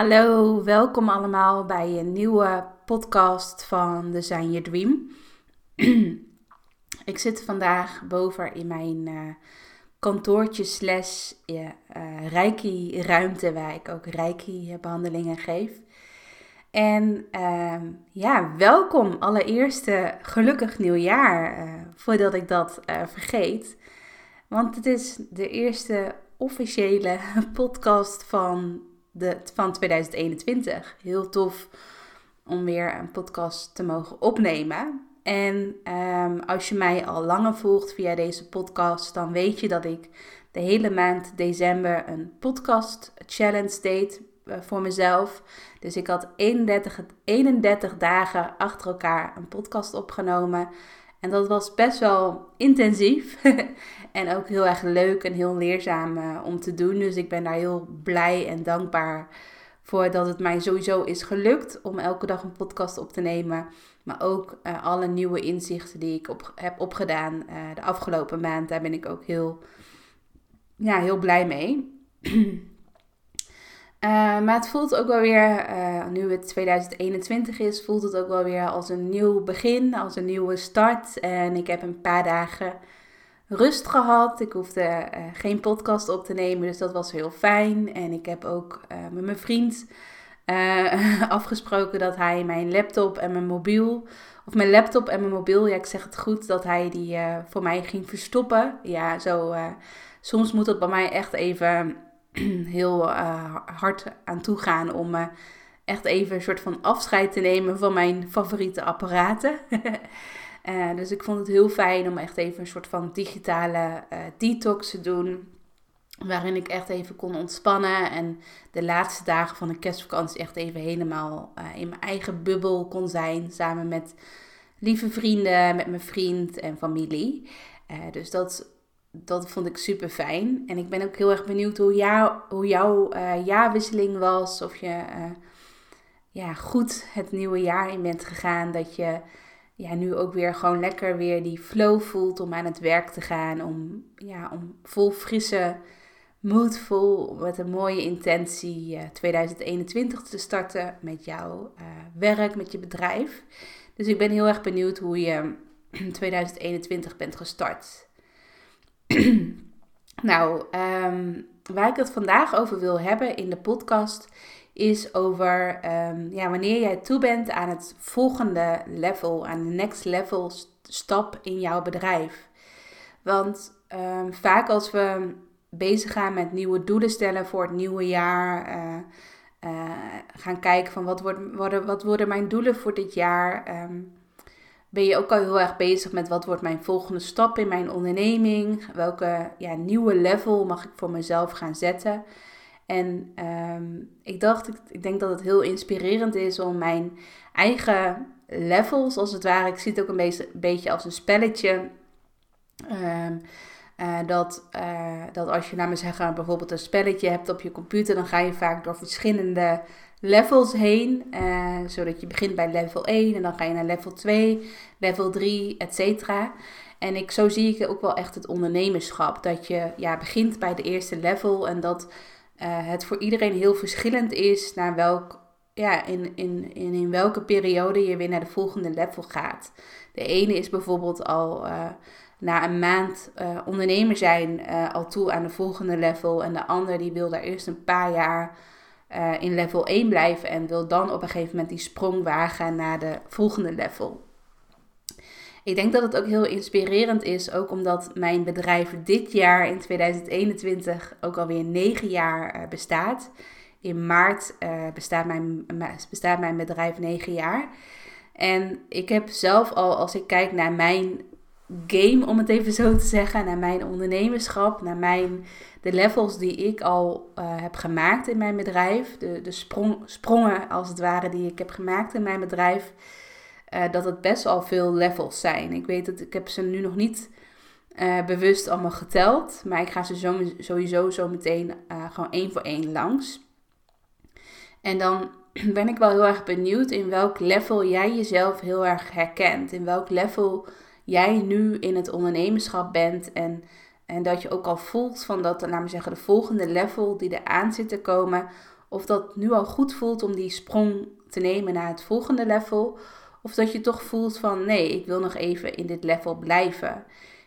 Hallo, welkom allemaal bij een nieuwe podcast van Design Your Dream. Ik zit vandaag boven in mijn uh, kantoortje slash uh, reiki ruimte waar ik ook reiki behandelingen geef. En uh, ja, welkom allereerste gelukkig nieuwjaar voordat ik dat vergeet. Want het is de eerste officiële podcast van, van 2021. Heel tof om weer een podcast te mogen opnemen. En um, als je mij al langer volgt via deze podcast, dan weet je dat ik de hele maand december een podcast challenge deed uh, voor mezelf. Dus ik had 31, 31 dagen achter elkaar een podcast opgenomen. En dat was best wel intensief. en ook heel erg leuk en heel leerzaam uh, om te doen. Dus ik ben daar heel blij en dankbaar voor dat het mij sowieso is gelukt om elke dag een podcast op te nemen. Maar ook uh, alle nieuwe inzichten die ik op, heb opgedaan uh, de afgelopen maand. Daar ben ik ook heel, ja, heel blij mee. Uh, maar het voelt ook wel weer, uh, nu het 2021 is, voelt het ook wel weer als een nieuw begin, als een nieuwe start. En ik heb een paar dagen rust gehad. Ik hoefde uh, geen podcast op te nemen, dus dat was heel fijn. En ik heb ook met mijn vriend afgesproken dat hij mijn laptop en mijn mobiel, of mijn laptop en mijn mobiel, ja ik zeg het goed, dat hij die voor mij ging verstoppen. Ja, zo, soms moet dat bij mij echt even heel uh, hard aan toe gaan om uh, echt even een soort van afscheid te nemen van mijn favoriete apparaten. uh, dus ik vond het heel fijn om echt even een soort van digitale detox te doen. Waarin ik echt even kon ontspannen en de laatste dagen van de kerstvakantie echt even helemaal in mijn eigen bubbel kon zijn. Samen met lieve vrienden, met mijn vriend en familie. dus dat dat vond ik super fijn. En ik ben ook heel erg benieuwd hoe, jou, hoe jouw uh, jaarwisseling was. Of je uh, ja, goed het nieuwe jaar in bent gegaan. Dat je ja, nu ook weer gewoon lekker weer die flow voelt om aan het werk te gaan. Om, ja, om vol frisse moed, vol met een mooie intentie uh, 2021 te starten met jouw werk, met je bedrijf. Dus ik ben heel erg benieuwd hoe je 2021 bent gestart. nou, um, waar ik het vandaag over wil hebben in de podcast is over um, ja, wanneer jij toe bent aan het volgende level, aan de next level stap in jouw bedrijf. Want um, vaak als we bezig gaan met nieuwe doelen stellen voor het nieuwe jaar, uh, uh, gaan kijken van wat, wordt, worden, wat worden mijn doelen voor dit jaar. Um, ben je ook al heel erg bezig met wat wordt mijn volgende stap in mijn onderneming? Welke ja, nieuwe level mag ik voor mezelf gaan zetten? En um, ik dacht, ik, ik, denk dat het heel inspirerend is om mijn eigen levels, als het ware, ik zie het ook een beetje, als een spelletje. Um, uh, dat, uh, dat als je, laat me zeggen, bijvoorbeeld een spelletje hebt op je computer, dan ga je vaak door verschillende levels heen. Uh, zodat je begint bij level 1 en dan ga je naar level 2, level 3, etc. En ik, zo zie ik ook wel echt het ondernemerschap. Dat je ja, begint bij de eerste level en dat uh, het voor iedereen heel verschillend is naar welk, ja, in, in, in, in welke periode je weer naar de volgende level gaat. De ene is bijvoorbeeld al uh, na een maand ondernemer zijn al toe aan de volgende level. En de ander die wil daar eerst een paar jaar uh, in level 1 blijven en wil dan op een gegeven moment die sprong wagen naar de volgende level. Ik denk dat het ook heel inspirerend is, ook omdat mijn bedrijf dit jaar in 2021 ook alweer 9 jaar uh, bestaat. In maart uh, bestaat, mijn, bestaat mijn bedrijf 9 jaar. En ik heb zelf al, als ik kijk naar mijn game, om het even zo te zeggen, naar mijn ondernemerschap, naar mijn, de levels die ik al uh, heb gemaakt in mijn bedrijf, de, de sprong, sprongen als het ware die ik heb gemaakt in mijn bedrijf, uh, dat het best wel veel levels zijn. Ik weet dat ik heb ze nu nog niet uh, bewust allemaal geteld, maar ik ga ze zo, sowieso zo meteen gewoon één voor één langs. En dan ben ik wel heel erg benieuwd in welk level jij jezelf heel erg herkent. In welk level jij nu in het ondernemerschap bent. En, en dat je ook al voelt van dat, laten we zeggen, de volgende level die er aan zit te komen. Of dat nu al goed voelt om die sprong te nemen naar het volgende level. Of dat je toch voelt van nee, ik wil nog even in dit level blijven.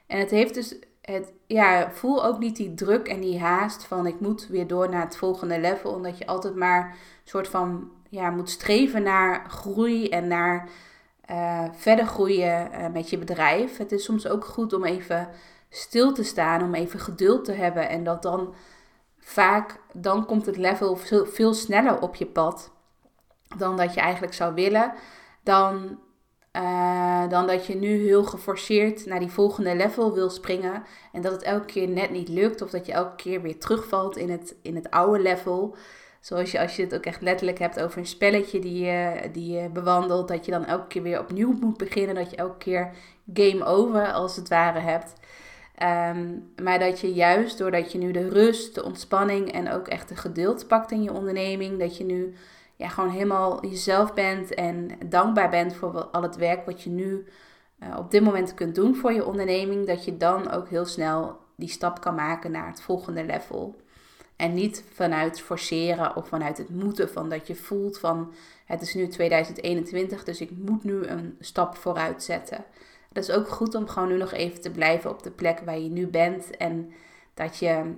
En het heeft dus, het, ja, voel ook niet die druk en die haast van ik moet weer door naar het volgende level. Omdat je altijd maar een soort van ja, moet streven naar groei en naar uh, verder groeien uh, met je bedrijf. Het is soms ook goed om even stil te staan, om even geduld te hebben. En dat dan vaak, dan komt het level veel, sneller op je pad dan dat je eigenlijk zou willen. Dan, uh, dan dat je nu heel geforceerd naar die volgende level wil springen. En dat het elke keer net niet lukt. Of dat je elke keer weer terugvalt in het, in het oude level. Zoals je als je het ook echt letterlijk hebt over een spelletje die je, die je bewandelt, dat je dan elke keer weer opnieuw moet beginnen. Dat je elke keer game over als het ware hebt. Ehm, maar dat je juist doordat je nu de rust, de ontspanning en ook echt de geduld pakt in je onderneming, dat je nu ja, gewoon helemaal jezelf bent en dankbaar bent voor al het werk wat je nu uh, op dit moment kunt doen voor je onderneming, dat je dan ook heel snel die stap kan maken naar het volgende level. En niet vanuit forceren of vanuit het moeten van dat je voelt van het is nu 2021, dus ik moet nu een stap vooruit zetten. Dat is ook goed om gewoon nu nog even te blijven op de plek waar je nu bent. En dat je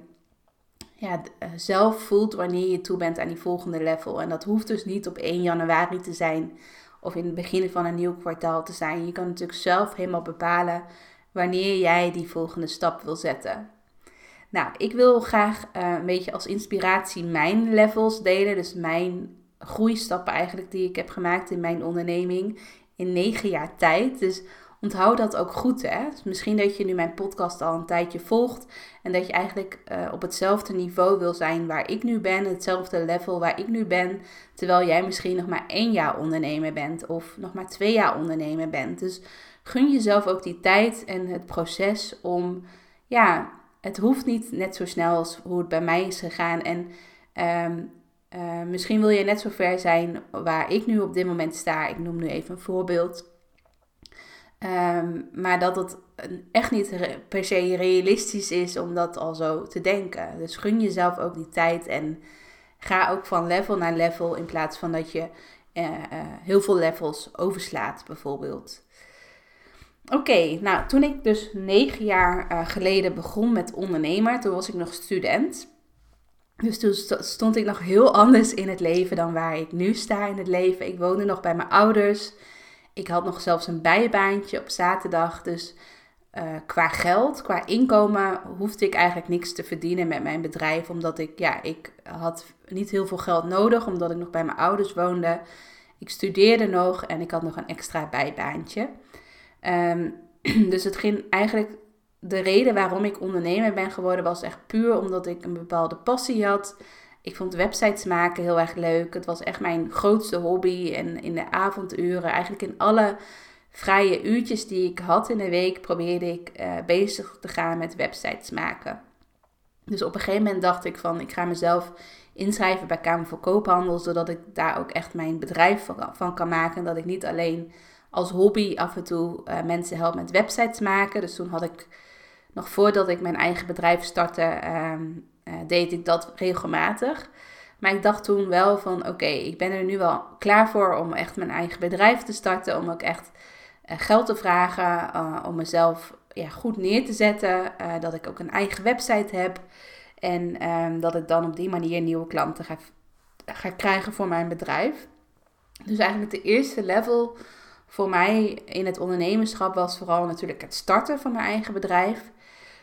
ja, eh, zelf voelt wanneer je toe bent aan die volgende level. En dat hoeft dus niet op 1 januari te zijn of in het begin van een nieuw kwartaal te zijn. Je kan natuurlijk zelf helemaal bepalen wanneer jij die volgende stap wil zetten. Nou, ik wil graag uh, een beetje als inspiratie mijn levels delen. Dus mijn groeistappen eigenlijk die ik heb gemaakt in mijn onderneming in negen jaar tijd. Dus onthoud dat ook goed. Hè? Dus misschien dat je nu mijn podcast al een tijdje volgt en dat je eigenlijk uh, op hetzelfde niveau wil zijn waar ik nu ben, hetzelfde level waar ik nu ben, terwijl jij misschien nog maar één jaar ondernemer bent of nog maar twee jaar ondernemer bent. Dus gun jezelf ook die tijd en het proces om ja, het hoeft niet net zo snel als hoe het bij mij is gegaan. En um, uh, misschien wil je net zo ver zijn waar ik nu op dit moment sta. Ik noem nu even een voorbeeld. Um, maar dat het echt niet per se realistisch is om dat al zo te denken. Dus gun jezelf ook die tijd en ga ook van level naar level in plaats van dat je uh, uh, heel veel levels overslaat, bijvoorbeeld. Oké, nou toen ik dus negen jaar uh, geleden begon met ondernemer, toen was ik nog student. Dus toen stond ik nog heel anders in het leven dan waar ik nu sta in het leven. Ik woonde nog bij mijn ouders. Ik had nog zelfs een bijbaantje op zaterdag. Dus uh, qua geld, qua inkomen, hoefde ik eigenlijk niks te verdienen met mijn bedrijf. Omdat ik, ja, ik had niet heel veel geld nodig, omdat ik nog bij mijn ouders woonde. Ik studeerde nog en ik had nog een extra bijbaantje. Um, dus het ging eigenlijk. De reden waarom ik ondernemer ben geworden was echt puur omdat ik een bepaalde passie had. Ik vond websites maken heel erg leuk. Het was echt mijn grootste hobby. En in de avonduren, eigenlijk in alle vrije uurtjes die ik had in de week, probeerde ik uh, bezig te gaan met websites maken. Dus op een gegeven moment dacht ik van, ik ga mezelf inschrijven bij Kamer voor Koophandel, zodat ik daar ook echt mijn bedrijf van, van kan maken. En dat ik niet alleen als hobby af en toe uh, mensen help met websites maken. Dus toen had ik, nog voordat ik mijn eigen bedrijf startte, um, uh, deed ik dat regelmatig. Maar ik dacht toen wel van oké, ik ben er nu wel klaar voor om echt mijn eigen bedrijf te starten. Om ook echt uh, geld te vragen, om mezelf ja, goed neer te zetten. dat ik ook een eigen website heb. En um, dat ik dan op die manier nieuwe klanten ga, ga krijgen voor mijn bedrijf. Dus eigenlijk de eerste level voor mij in het ondernemerschap was vooral natuurlijk het starten van mijn eigen bedrijf.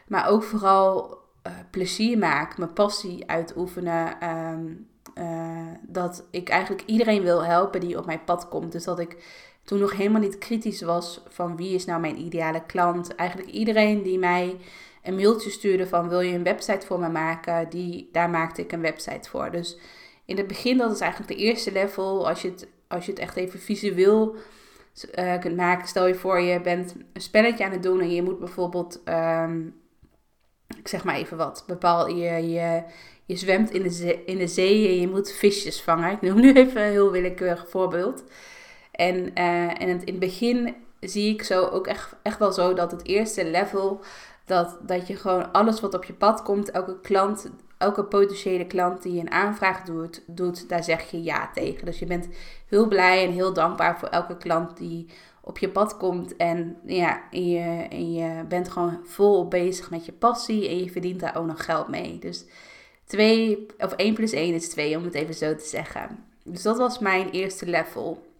Maar ook vooral uh, plezier maken, mijn passie uitoefenen. Um, uh, dat ik eigenlijk iedereen wil helpen die op mijn pad komt. Dus dat ik toen nog helemaal niet kritisch was van wie is nou mijn ideale klant. Eigenlijk iedereen die mij een mailtje stuurde van wil je een website voor me maken, die, daar maakte ik een website voor. Dus in het begin, dat is eigenlijk de eerste level, als je het, als je het echt even visueel uh, kunt maken. Stel je voor, je bent een spelletje aan het doen en je moet bijvoorbeeld, um, ik zeg maar even wat, bepaal je, je, je zwemt in de, zee, in de zee en je moet visjes vangen. Ik noem nu even een heel willekeurig voorbeeld. En, uh, en in het begin zie ik zo ook echt, echt wel zo dat het eerste level, dat, dat je gewoon alles wat op je pad komt, elke klant, elke potentiële klant die een aanvraag doet, doet, daar zeg je ja tegen. Dus je bent heel blij en heel dankbaar voor elke klant die op je pad komt. En, ja, en, je, en je bent gewoon vol bezig met je passie en je verdient daar ook nog geld mee. Dus 2 of 1 plus 1 is 2, om het even zo te zeggen. Dus dat was mijn eerste level.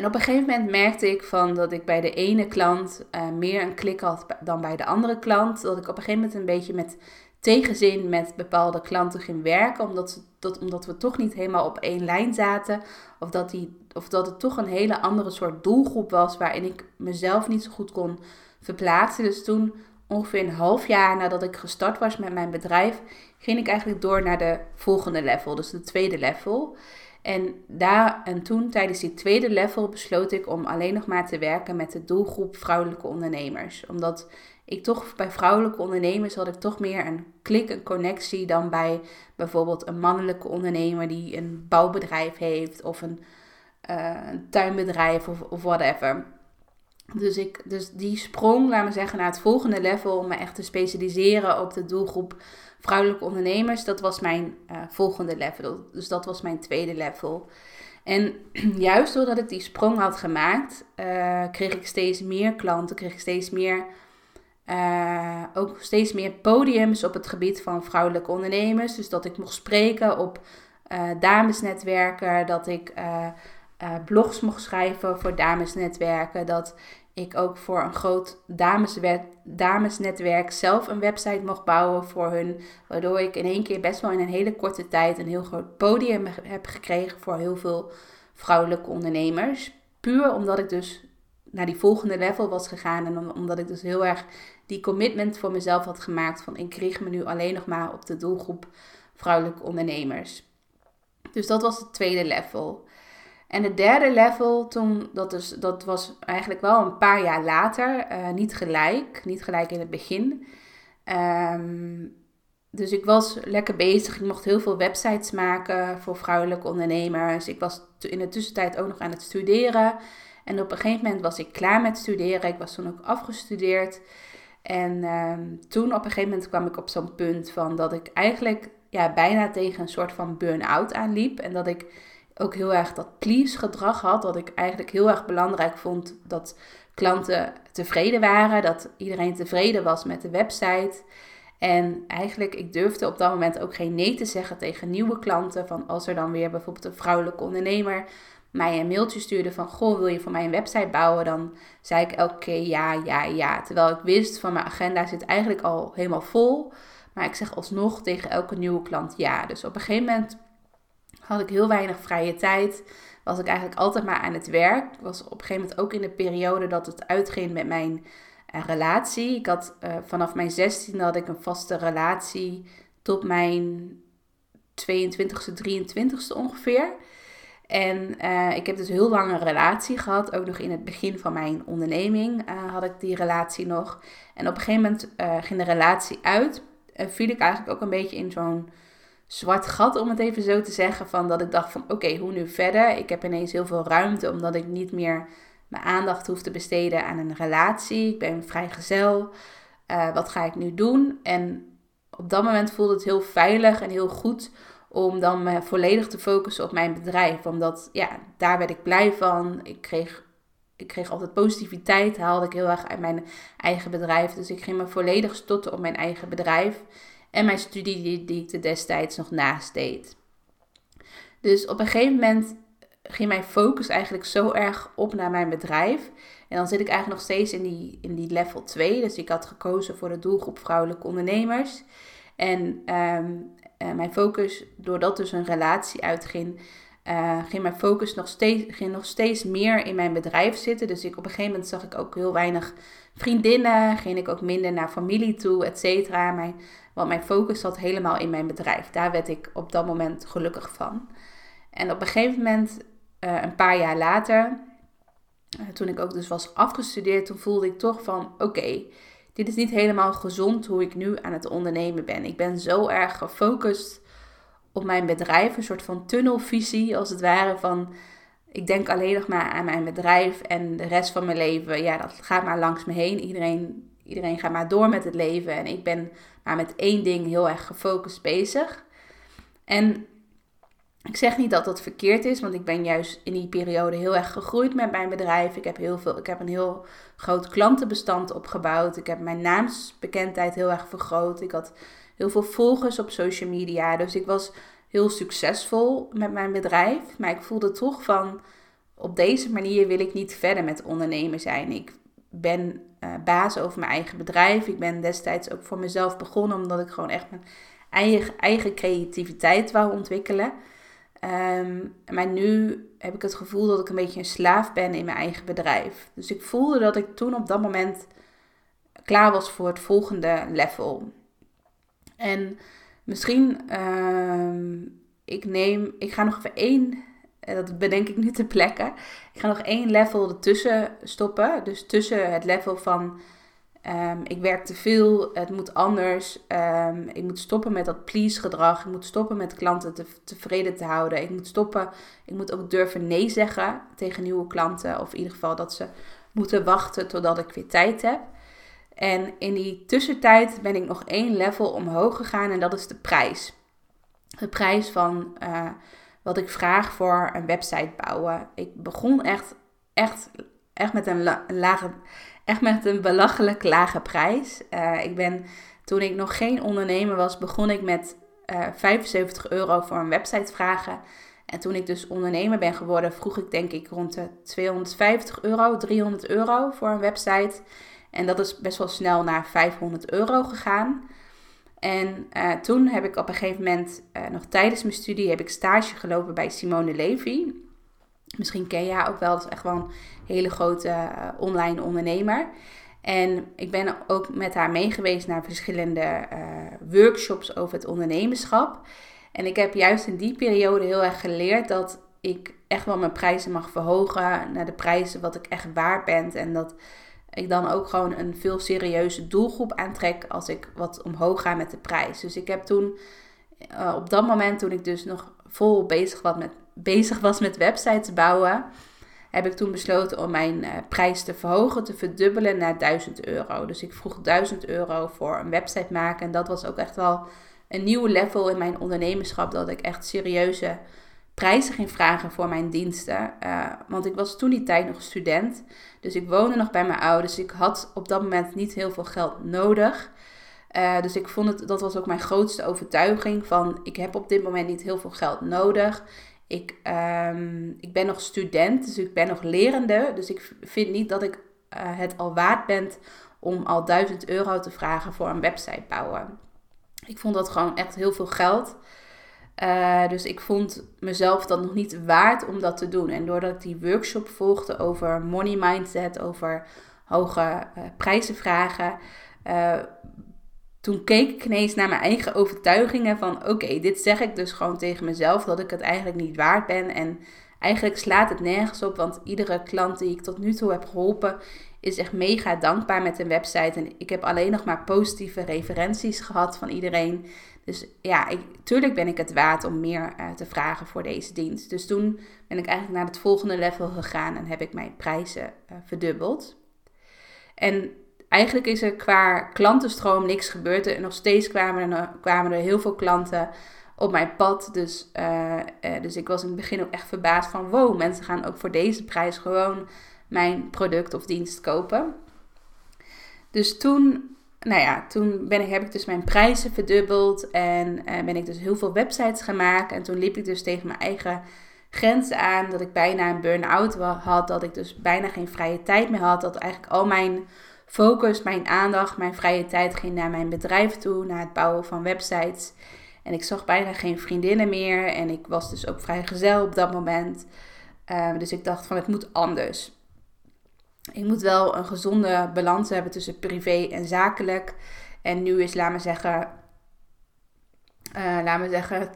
En op een gegeven moment merkte ik van dat ik bij de ene klant uh, meer een klik had dan bij de andere klant. Dat ik op een gegeven moment een beetje met tegenzin met bepaalde klanten ging werken, omdat, dat, omdat we toch niet helemaal op één lijn zaten. Of dat, die, of dat het toch een hele andere soort doelgroep was waarin ik mezelf niet zo goed kon verplaatsen. Dus toen, ongeveer een half jaar nadat ik gestart was met mijn bedrijf, ging ik eigenlijk door naar de volgende level, dus de tweede level. En, daar, en toen, tijdens die tweede level, besloot ik om alleen nog maar te werken met de doelgroep vrouwelijke ondernemers. Omdat ik toch bij vrouwelijke ondernemers had ik toch meer een klik, een connectie dan bij bijvoorbeeld een mannelijke ondernemer die een bouwbedrijf heeft of een, uh, tuinbedrijf of whatever. Dus, ik, dus die sprong, laten we zeggen, naar het volgende level om me echt te specialiseren op de doelgroep vrouwelijke ondernemers. Dat was mijn uh, volgende level. Dus dat was mijn tweede level. En juist doordat ik die sprong had gemaakt, uh, kreeg ik steeds meer klanten, kreeg ik steeds meer uh, ook steeds meer podiums op het gebied van vrouwelijke ondernemers. Dus dat ik mocht spreken op damesnetwerken, dat ik blogs mocht schrijven voor damesnetwerken, dat ik ook voor een groot damesnetwerk zelf een website mocht bouwen voor hun. Waardoor ik in één keer best wel in een hele korte tijd een heel groot podium heb gekregen voor heel veel vrouwelijke ondernemers. Puur omdat ik dus naar die volgende level was gegaan. En omdat ik dus heel erg die commitment voor mezelf had gemaakt van ik richt me nu alleen nog maar op de doelgroep vrouwelijke ondernemers. Dus dat was het tweede level. En het derde level, toen, dat, dus, dat was eigenlijk wel een paar jaar later, uh, niet gelijk, niet gelijk in het begin. Um, dus ik was lekker bezig. Ik mocht heel veel websites maken voor vrouwelijke ondernemers. Ik was in de tussentijd ook nog aan het studeren. En op een gegeven moment was ik klaar met studeren. Ik was toen ook afgestudeerd. En ehm, toen op een gegeven moment kwam ik op zo'n punt van dat ik eigenlijk ja, bijna tegen een soort van burn-out aanliep. En dat ik ook heel erg dat please gedrag had. Dat ik eigenlijk heel erg belangrijk vond dat klanten tevreden waren. Dat iedereen tevreden was met de website. En eigenlijk, ik durfde op dat moment ook geen nee te zeggen tegen nieuwe klanten. Van als er dan weer bijvoorbeeld een vrouwelijke ondernemer mij een mailtje stuurde van, goh, wil je voor mij een website bouwen? Dan zei ik keer ja, ja, ja. Terwijl ik wist van mijn agenda zit eigenlijk al helemaal vol. Maar ik zeg alsnog tegen elke nieuwe klant ja. Dus op een gegeven moment had ik heel weinig vrije tijd. Was ik eigenlijk altijd maar aan het werk. Was op een gegeven moment ook in de periode dat het uitging met mijn uh, relatie. Ik had uh, vanaf mijn 16 had ik een vaste relatie tot mijn 22e, 23e ongeveer. En uh, ik heb dus heel lang een relatie gehad. Ook nog in het begin van mijn onderneming had ik die relatie nog. En op een gegeven moment ging de relatie uit. En viel ik eigenlijk ook een beetje in zo'n zwart gat, om het even zo te zeggen. Van dat ik dacht van oké, hoe nu verder? Ik heb ineens heel veel ruimte, omdat ik niet meer mijn aandacht hoef te besteden aan een relatie. Ik ben vrijgezel. wat ga ik nu doen? En op dat moment voelde het heel veilig en heel goed om dan me volledig te focussen op mijn bedrijf. Omdat ja, daar werd ik blij van. Ik kreeg, ik kreeg altijd positiviteit, haalde ik heel erg uit mijn eigen bedrijf. Dus ik ging me volledig stotten op mijn eigen bedrijf. En mijn studie die, ik er destijds nog naast deed. Dus op een gegeven moment ging mijn focus eigenlijk zo erg op naar mijn bedrijf. En dan zit ik eigenlijk nog steeds in die, in die level 2. Dus ik had gekozen voor de doelgroep vrouwelijke ondernemers. En um, uh, mijn focus, doordat dus een relatie uitging, uh, ging mijn focus nog steeds, ging nog steeds meer in mijn bedrijf zitten. Dus ik, op een gegeven moment zag ik ook heel weinig vriendinnen. Ging ik ook minder naar familie toe, et cetera. Mijn, want mijn focus zat helemaal in mijn bedrijf. Daar werd ik op dat moment gelukkig van. En op een gegeven moment, uh, een paar jaar later, uh, toen ik ook dus was afgestudeerd, toen voelde ik toch van oké, dit is niet helemaal gezond hoe ik nu aan het ondernemen ben. Ik ben zo erg gefocust op mijn bedrijf, een soort van tunnelvisie als het ware van ik denk alleen nog maar aan mijn bedrijf en de rest van mijn leven, ja, dat gaat maar langs me heen. Iedereen, iedereen gaat maar door met het leven en ik ben maar met één ding heel erg gefocust bezig. En ik zeg niet dat dat verkeerd is, want ik ben juist in die periode heel erg gegroeid met mijn bedrijf. Ik heb, heel veel, ik heb een heel groot klantenbestand opgebouwd. Ik heb mijn naamsbekendheid heel erg vergroot. Ik had heel veel volgers op social media. Dus ik was heel succesvol met mijn bedrijf. Maar ik voelde toch van, op deze manier wil ik niet verder met ondernemen zijn. Ik ben uh, baas over mijn eigen bedrijf. Ik ben destijds ook voor mezelf begonnen, omdat ik gewoon echt mijn eigen, eigen creativiteit wou ontwikkelen. Ehm, maar nu heb ik het gevoel dat ik een beetje een slaaf ben in mijn eigen bedrijf. Dus ik voelde dat ik toen op dat moment klaar was voor het volgende level. En misschien, uh, ik neem, ik ga nog even één, eh, dat bedenk ik nu te plekken. Ik ga nog één level ertussen stoppen. Dus tussen het level van um, ik werk te veel, het moet anders. Um, ik moet stoppen met dat please gedrag. Ik moet stoppen met klanten te, tevreden te houden. Ik moet stoppen, ik moet ook durven nee zeggen tegen nieuwe klanten. Of in ieder geval dat ze moeten wachten totdat ik weer tijd heb. En in die tussentijd ben ik nog één level omhoog gegaan en dat is de prijs. De prijs van uh, wat ik vraag voor een website bouwen. Ik begon echt, echt, echt, met, een lage, echt met een belachelijk lage prijs. Uh, ik ben, toen ik nog geen ondernemer was, begon ik met uh, eh, 75 euro voor een website vragen. En toen ik dus ondernemer ben geworden, vroeg ik denk ik rond de 250 euro, 300 euro voor een website. En dat is best wel snel naar 500 euro gegaan. En uh, toen heb ik op een gegeven moment, uh, nog tijdens mijn studie, heb ik stage gelopen bij Simone Levy. Misschien ken je haar ook wel, dat is echt wel een hele grote uh, online ondernemer. En ik ben ook met haar meegeweest naar verschillende workshops over het ondernemerschap. En ik heb juist in die periode heel erg geleerd dat ik echt wel mijn prijzen mag verhogen naar de prijzen wat ik echt waard ben. En dat ik dan ook gewoon een veel serieuze doelgroep aantrek als ik wat omhoog ga met de prijs. Dus ik heb toen, uh, op dat moment toen ik dus nog vol bezig was met, bezig was met websites bouwen, heb ik toen besloten om mijn uh, prijs te verhogen, te verdubbelen naar 1000 euro. Dus ik vroeg 1000 euro voor een website maken. En dat was ook echt wel een nieuw level in mijn ondernemerschap, dat ik echt serieuze prijzen ging vragen voor mijn diensten. Uh, want ik was toen die tijd nog student. Dus ik woonde nog bij mijn ouders. Ik had op dat moment niet heel veel geld nodig. Uh, dus ik vond het, dat was ook mijn grootste overtuiging van ik heb op dit moment niet heel veel geld nodig. Ik, um, ik ben nog student, dus ik ben nog lerende. Dus ik vind niet dat ik uh, het al waard ben om al 1000 euro te vragen voor een website bouwen. Ik vond dat gewoon echt heel veel geld. Uh, dus ik vond mezelf dat nog niet waard om dat te doen. En doordat ik die workshop volgde over money mindset, over hoge uh, prijzen vragen, uh, toen keek ik ineens naar mijn eigen overtuigingen van oké, dit zeg ik dus gewoon tegen mezelf dat ik het eigenlijk niet waard ben. En eigenlijk slaat het nergens op, want iedere klant die ik tot nu toe heb geholpen is echt mega dankbaar met een website. En ik heb alleen nog maar positieve referenties gehad van iedereen. Dus ja, ik, tuurlijk ben ik het waard om meer uh, te vragen voor deze dienst. Dus toen ben ik eigenlijk naar het volgende level gegaan en heb ik mijn prijzen uh, verdubbeld. En eigenlijk is er qua klantenstroom niks gebeurd. En nog steeds kwamen er, kwamen er heel veel klanten op mijn pad. Dus, uh, dus ik was in het begin ook echt verbaasd van... wow, mensen gaan ook voor deze prijs gewoon mijn product of dienst kopen. Dus toen nou ja, toen ben ik, heb ik dus mijn prijzen verdubbeld en uh, ben ik dus heel veel websites maken. En toen liep ik dus tegen mijn eigen grenzen aan dat ik bijna een burn-out had, dat ik dus bijna geen vrije tijd meer had, dat eigenlijk al mijn focus, mijn aandacht, mijn vrije tijd ging naar mijn bedrijf toe, naar het bouwen van websites. En ik zag bijna geen vriendinnen meer. En ik was dus ook vrij gezel op dat moment. Ehm, dus ik dacht van het moet anders. Ik moet wel een gezonde balans hebben tussen privé en zakelijk. En nu is, laat me zeggen, uh, laat me zeggen,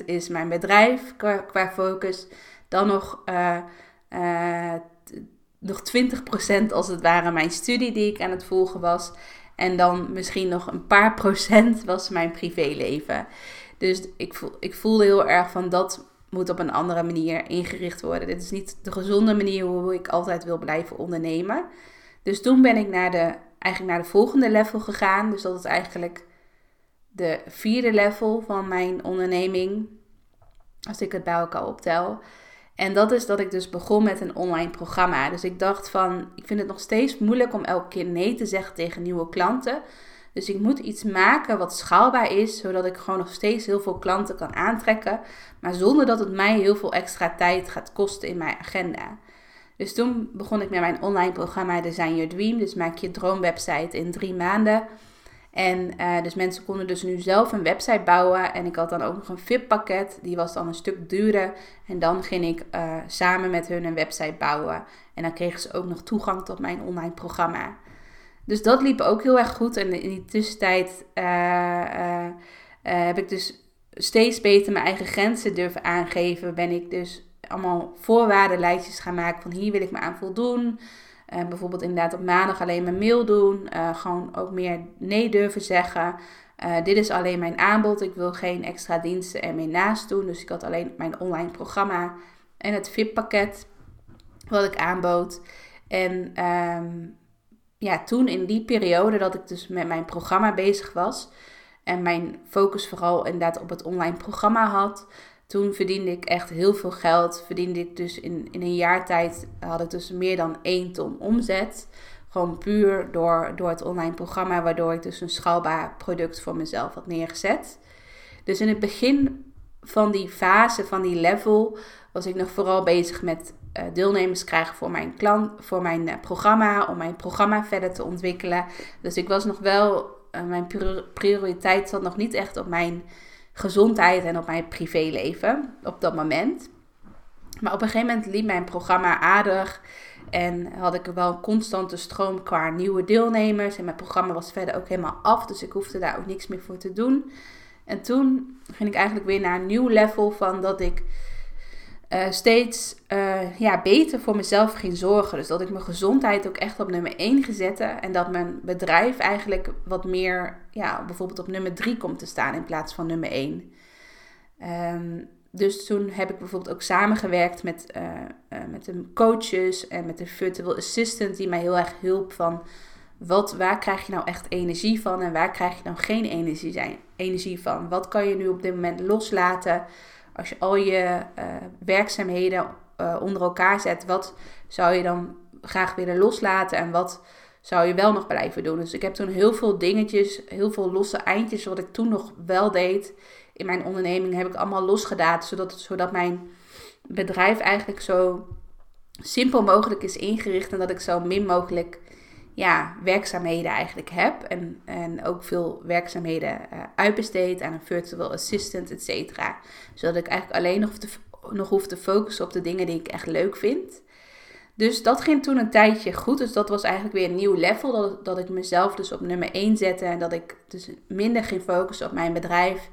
80% is mijn bedrijf qua, focus. Dan nog, uh, uh, nog 20% als het ware mijn studie die ik aan het volgen was. En dan misschien nog een paar procent was mijn privéleven. Dus ik, voel, ik voelde heel erg van dat moet op een andere manier ingericht worden. Dit is niet de gezonde manier hoe ik altijd wil blijven ondernemen. Dus toen ben ik naar de, eigenlijk naar de volgende level gegaan. Dus dat is eigenlijk de vierde level van mijn onderneming. Als ik het bij elkaar optel. En dat is dat ik dus begon met een online programma. Dus ik dacht van, ik vind het nog steeds moeilijk om elke keer nee te zeggen tegen nieuwe klanten. Dus ik moet iets maken wat schaalbaar is, zodat ik gewoon nog steeds heel veel klanten kan aantrekken. Maar zonder dat het mij heel veel extra tijd gaat kosten in mijn agenda. Dus toen begon ik met mijn online programma Design Your Dream. Dus maak je droomwebsite in drie maanden. En uh, dus mensen konden dus nu zelf een website bouwen. En ik had dan ook nog een VIP-pakket. Die was dan een stuk duurder. En dan ging ik uh, samen met hun een website bouwen. En dan kregen ze ook nog toegang tot mijn online programma. Dus dat liep ook heel erg goed. En in die tussentijd uh, heb ik dus steeds beter mijn eigen grenzen durven aangeven. Ben ik dus allemaal voorwaardenlijstjes gaan maken van hier wil ik me aan voldoen. Uh, bijvoorbeeld inderdaad op maandag alleen mijn mail doen. Gewoon ook meer nee durven zeggen. Dit is alleen mijn aanbod. Ik wil geen extra diensten er meer naast doen. Dus ik had alleen mijn online programma en het VIP-pakket wat ik aanbood. En um, ja, toen in die periode dat ik dus met mijn programma bezig was. En mijn focus vooral inderdaad op het online programma had. Toen verdiende ik echt heel veel geld. Verdiende ik dus in, in een jaar tijd had ik dus meer dan 1 ton omzet. Gewoon puur door, door het online programma, waardoor ik dus een schaalbaar product voor mezelf had neergezet. Dus in het begin van die fase, van die level, was ik nog vooral bezig met deelnemers krijgen voor mijn, klant, voor mijn uh, programma, om mijn programma verder te ontwikkelen. Dus ik was nog wel, uh, mijn prioriteit zat nog niet echt op mijn gezondheid en op mijn privéleven op dat moment. Maar op een gegeven moment liep mijn programma aardig. En had ik wel een constante stroom qua nieuwe deelnemers. En mijn programma was verder ook helemaal af. Dus ik hoefde daar ook niks meer voor te doen. En toen ging ik eigenlijk weer naar een nieuw level van dat ik uh, steeds uh, ja, beter voor mezelf ging zorgen. Dus dat ik mijn gezondheid ook echt op nummer 1 gezette. En dat mijn bedrijf eigenlijk wat meer, ja, bijvoorbeeld op nummer 3 komt te staan in plaats van nummer 1. Um, ehm, dus toen heb ik bijvoorbeeld ook samengewerkt met, uh, met de coaches en met de virtual assistant die mij heel erg hielp van wat, waar krijg je nou echt energie van en waar krijg je nou geen energie, zijn, energie van? Wat kan je nu op dit moment loslaten? Als je al je uh, werkzaamheden uh, onder elkaar zet, wat zou je dan graag willen loslaten en wat zou je wel nog blijven doen? Dus ik heb toen heel veel dingetjes, heel veel losse eindjes, wat ik toen nog wel deed in mijn onderneming, heb ik allemaal losgelaten, zodat, zodat mijn bedrijf eigenlijk zo simpel mogelijk is ingericht en dat ik zo min mogelijk ja, werkzaamheden eigenlijk heb. En, en ook veel werkzaamheden uh, uitbesteed aan een virtual assistant, et cetera. Zodat ik eigenlijk alleen nog, nog hoef te focussen op de dingen die ik echt leuk vind. Dus dat ging toen een tijdje goed. Dus dat was eigenlijk weer een nieuw level. Dat, dat ik mezelf dus op nummer 1 zette. En dat ik dus minder ging focussen op mijn bedrijf.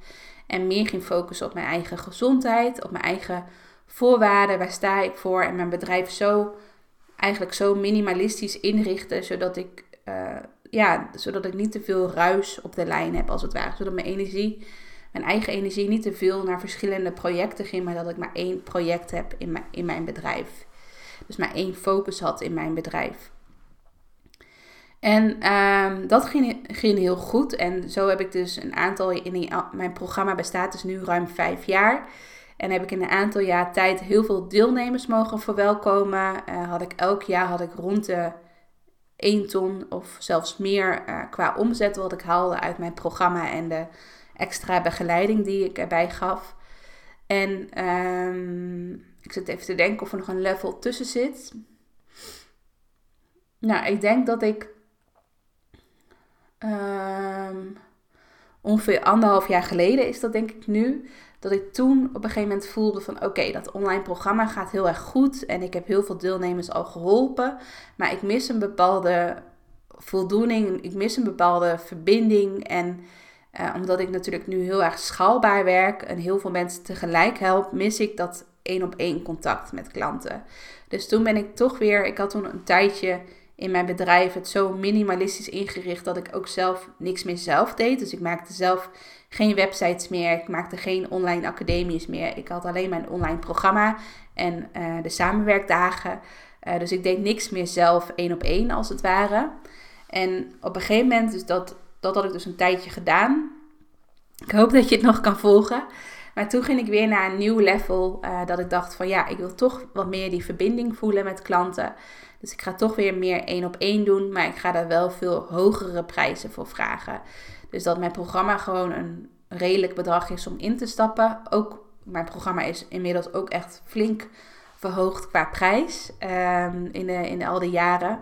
En meer ging focussen op mijn eigen gezondheid. Op mijn eigen voorwaarden. Waar sta ik voor? En mijn bedrijf zo eigenlijk zo minimalistisch inrichten, zodat ik, uh, ja, zodat ik niet te veel ruis op de lijn heb, als het ware. Zodat mijn energie, mijn eigen energie, niet te veel naar verschillende projecten ging, maar dat ik maar één project heb in mijn, in mijn bedrijf. Dus maar één focus had in mijn bedrijf. En um, dat ging, ging heel goed. En zo heb ik dus een aantal. In mijn programma bestaat dus nu ruim vijf jaar. En heb ik in een aantal jaar tijd heel veel deelnemers mogen verwelkomen. Uh, had ik elk jaar had ik rond de 1 ton of zelfs meer uh, qua omzet wat ik haalde uit mijn programma en de extra begeleiding die ik erbij gaf. En um, ik zit even te denken of er nog een level tussen zit. Nou, ik denk dat ik um, ongeveer anderhalf jaar geleden is dat denk ik nu. Dat ik toen op een gegeven moment voelde van oké, dat online programma gaat heel erg goed. En ik heb heel veel deelnemers al geholpen. Maar ik mis een bepaalde voldoening. Ik mis een bepaalde verbinding. En uh, omdat ik natuurlijk nu heel erg schaalbaar werk en heel veel mensen tegelijk help, mis ik dat één op één contact met klanten. Dus toen ben ik toch weer, ik had toen een tijdje in mijn bedrijf het zo minimalistisch ingericht dat ik ook zelf niks meer zelf deed. Dus ik maakte zelf geen websites meer, ik maakte geen online academies meer. Ik had alleen mijn online programma en uh, de samenwerkdagen. Uh, dus ik deed niks meer zelf één op één als het ware. En op een gegeven moment, dus dat, dat had ik dus een tijdje gedaan. Ik hoop dat je het nog kan volgen. Maar toen ging ik weer naar een nieuw level. Uh, dat ik dacht van ja, ik wil toch wat meer die verbinding voelen met klanten. Dus ik ga toch weer meer één op één doen. Maar ik ga daar wel veel hogere prijzen voor vragen. Dus dat mijn programma gewoon een redelijk bedrag is om in te stappen. Ook mijn programma is inmiddels ook echt flink verhoogd qua prijs um, in, de, in al die jaren.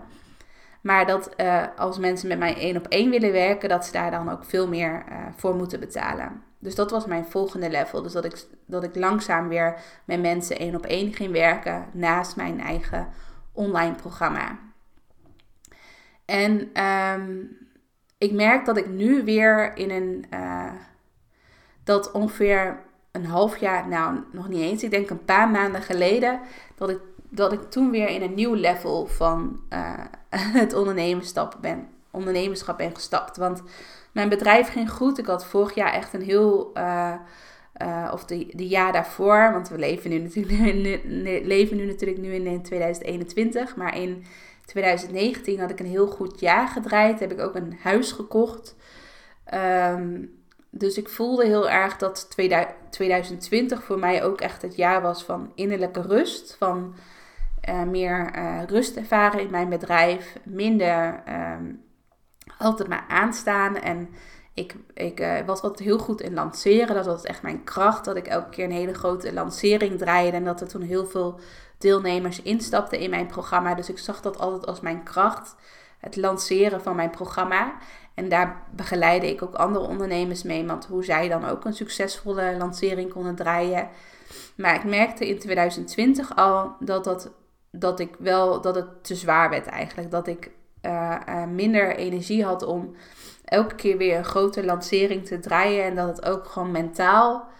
Maar dat uh, als mensen met mij één op één willen werken, dat ze daar dan ook veel meer uh, voor moeten betalen. Dus dat was mijn volgende level. Dus dat ik, dat ik langzaam weer met mensen één op één ging werken naast mijn eigen online programma. En um, ik merk dat ik nu weer in een. Uh, dat ongeveer een half jaar, nou nog niet eens, ik denk een paar maanden geleden, dat ik, dat ik toen weer in een nieuw level van uh, het ondernemerschap ben, ondernemerschap ben gestapt. Want mijn bedrijf ging goed. Ik had vorig jaar echt een heel. Uh, of de, de jaar daarvoor, want we leven nu natuurlijk, leven nu natuurlijk nu in 2021. Maar in 2019 had ik een heel goed jaar gedraaid. Heb ik ook een huis gekocht. Um, dus ik voelde heel erg dat 2020 voor mij ook echt het jaar was van innerlijke rust. Van uh, meer uh, rust ervaren in mijn bedrijf. Minder um, altijd maar aanstaan. En ik, ik uh, was wat heel goed in lanceren. Dat was echt mijn kracht. Dat ik elke keer een hele grote lancering draaide. En dat er toen heel veel deelnemers instapten in mijn programma. Dus ik zag dat altijd als mijn kracht. Het lanceren van mijn programma. En daar begeleide ik ook andere ondernemers mee. Want hoe zij dan ook een succesvolle lancering konden draaien. Maar ik merkte in 2020 al dat, dat, dat ik wel dat het te zwaar werd eigenlijk. Dat ik uh, uh, minder energie had om elke keer weer een grote lancering te draaien. En dat het ook gewoon mentaal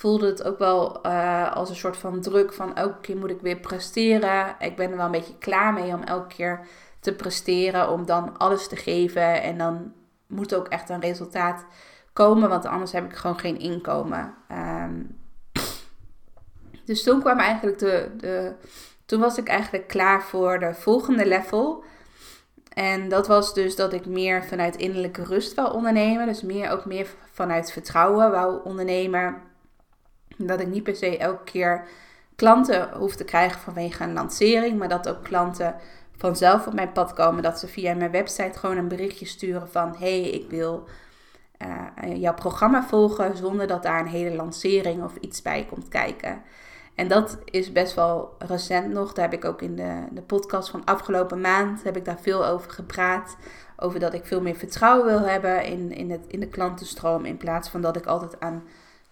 voelde het ook wel uh, als een soort van druk van elke keer moet ik weer presteren. Ik ben er wel een beetje klaar mee om elke keer te presteren, om dan alles te geven. En dan moet ook echt een resultaat komen, want anders heb ik gewoon geen inkomen. Um, dus toen kwam eigenlijk de, de. Toen was ik eigenlijk klaar voor de volgende level. En dat was dus dat ik meer vanuit innerlijke rust wou ondernemen. Dus meer, ook meer vanuit vertrouwen wou ondernemen. Dat ik niet per se elke keer klanten hoef te krijgen vanwege een lancering. Maar dat ook klanten vanzelf op mijn pad komen. Dat ze via mijn website gewoon een berichtje sturen van... hey, ik wil uh, jouw programma volgen zonder dat daar een hele lancering of iets bij komt kijken. En dat is best wel recent nog. Daar heb ik ook in de, de podcast van afgelopen maand heb ik daar veel over gepraat. Over dat ik veel meer vertrouwen wil hebben in, in, het, in de klantenstroom. In plaats van dat ik altijd aan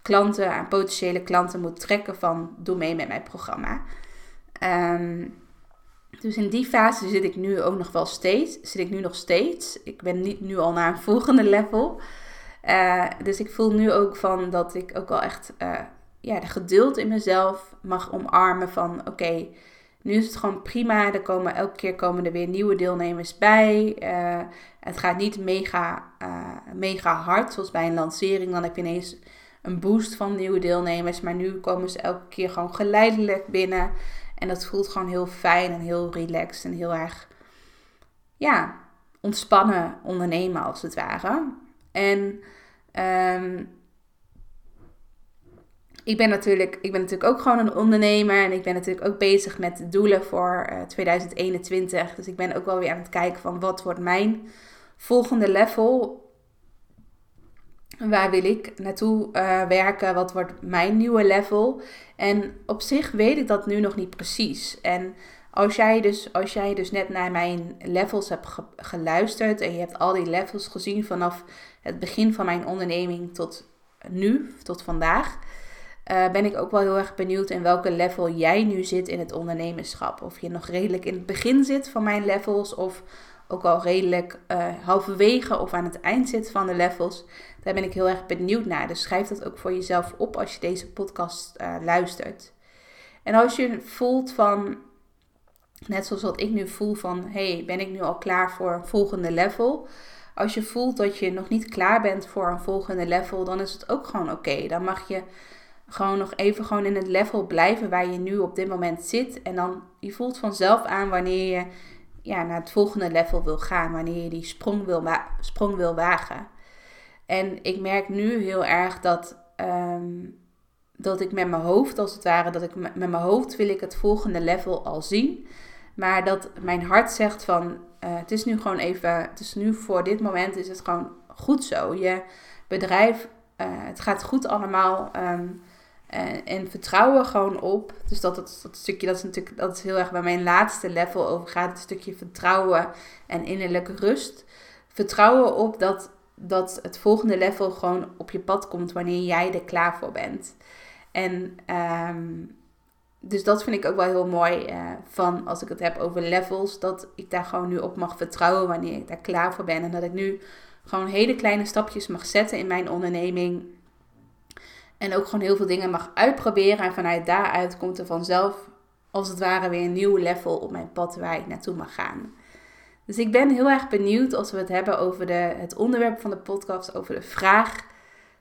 klanten, aan potentiële klanten moet trekken van doe mee met mijn programma. Um, dus in die fase zit ik nu ook nog wel steeds. Zit ik nu nog steeds. Ik ben niet nu al naar een volgende level. Uh, dus ik voel nu ook van dat ik ook wel echt uh, ja, de geduld in mezelf mag omarmen van oké, nu is het gewoon prima. Er komen, elke keer komen er weer nieuwe deelnemers bij. Uh, het gaat niet mega, mega hard, zoals bij een lancering. Dan heb je ineens een boost van nieuwe deelnemers. Maar nu komen ze elke keer gewoon geleidelijk binnen. En dat voelt gewoon heel fijn en heel relaxed en heel erg, ja, ontspannen ondernemen als het ware. En um, ik ben, natuurlijk, ik ben natuurlijk ook gewoon een ondernemer en ik ben natuurlijk ook bezig met doelen voor uh, eh, 2021. Dus ik ben ook wel weer aan het kijken van wat wordt mijn volgende level? Waar wil ik naartoe uh, werken? Wat wordt mijn nieuwe level? En op zich weet ik dat nu nog niet precies. En als jij dus, als jij dus net naar mijn levels hebt geluisterd en je hebt al die levels gezien vanaf het begin van mijn onderneming tot nu, tot vandaag, uh, ben ik ook wel heel erg benieuwd in welke level jij nu zit in het ondernemerschap. Of je nog redelijk in het begin zit van mijn levels of ook al redelijk uh, halverwege of aan het eind zit van de levels. Daar ben ik heel erg benieuwd naar. Dus schrijf dat ook voor jezelf op als je deze podcast uh, luistert. En als je voelt van, net zoals wat ik nu voel van, hey, ben ik nu al klaar voor een volgende level? Als je voelt dat je nog niet klaar bent voor een volgende level, dan is het ook gewoon oké. Dan mag je gewoon nog even gewoon in het level blijven waar je nu op dit moment zit. En dan je voelt vanzelf aan wanneer je ja, naar het volgende level wil gaan. Wanneer je die sprong wil, sprong wil wagen. En ik merk nu heel erg dat, ehm, dat ik met mijn hoofd, als het ware, dat ik met mijn hoofd wil ik het volgende level al zien. Maar dat mijn hart zegt van, uh, het is nu gewoon even, het is nu voor dit moment is het gewoon goed zo. Je bedrijf, uh, het gaat goed allemaal. Um, en, en vertrouwen gewoon op. Dus dat, dat, dat stukje, dat is natuurlijk dat is heel erg bij mijn laatste level over gaat. Het stukje vertrouwen en innerlijke rust. Vertrouwen op dat, dat het volgende level gewoon op je pad komt wanneer jij er klaar voor bent. En um, dus dat vind ik ook wel heel mooi uh, van als ik het heb over levels. Dat ik daar gewoon nu op mag vertrouwen wanneer ik daar klaar voor ben. En dat ik nu gewoon hele kleine stapjes mag zetten in mijn onderneming en ook gewoon heel veel dingen mag uitproberen. En vanuit daaruit komt er vanzelf, als het ware, weer een nieuw level op mijn pad waar ik naartoe mag gaan. Dus ik ben heel erg benieuwd als we het hebben over de, het onderwerp van de podcast, over de vraag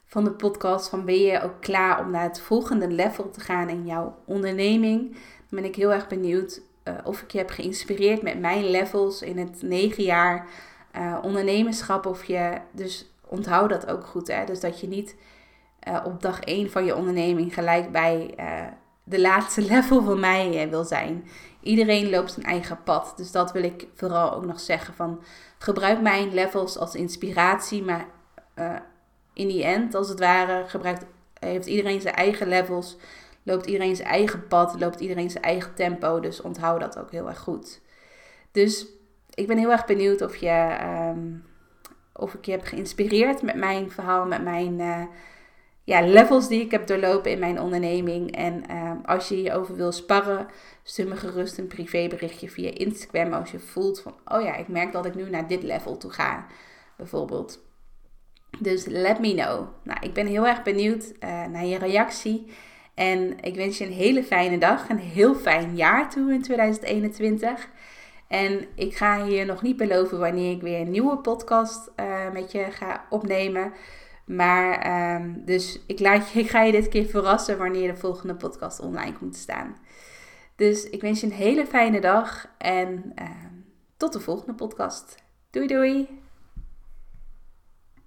van de podcast: van ben je ook klaar om naar het volgende level te gaan in jouw onderneming? Dan ben ik heel erg benieuwd uh, of ik je heb geïnspireerd met mijn levels in het negen jaar uh, ondernemerschap. Of je, dus onthoud dat ook goed, hè? Dus dat je niet uh, op dag 1 van je onderneming gelijk bij uh, de laatste level van mij uh, wil zijn. Iedereen loopt zijn eigen pad. Dus dat wil ik vooral ook nog zeggen. Van, gebruik mijn levels als inspiratie. Maar in die end, als het ware, gebruikt, heeft iedereen zijn eigen levels. Loopt iedereen zijn eigen pad. Loopt iedereen zijn eigen tempo. Dus onthoud dat ook heel erg goed. Dus ik ben heel erg benieuwd of je... Um, of ik je heb geïnspireerd met mijn verhaal, met mijn ja, levels die ik heb doorlopen in mijn onderneming. En ehm, als je hierover wil sparren, stuur me gerust een privéberichtje via Instagram. Als je voelt van, oh ja, ik merk dat ik nu naar dit level toe ga, bijvoorbeeld. Dus let me know. Nou, ik ben heel erg benieuwd uh, naar je reactie. En ik wens je een hele fijne dag, een heel fijn jaar toe in 2021. En ik ga hier nog niet beloven wanneer ik weer een nieuwe podcast uh, met je ga opnemen. Maar um, dus ik, laat je, ik ga je dit keer verrassen wanneer de volgende podcast online komt te staan. Dus ik wens je een hele fijne dag en uh, tot de volgende podcast. Doei doei!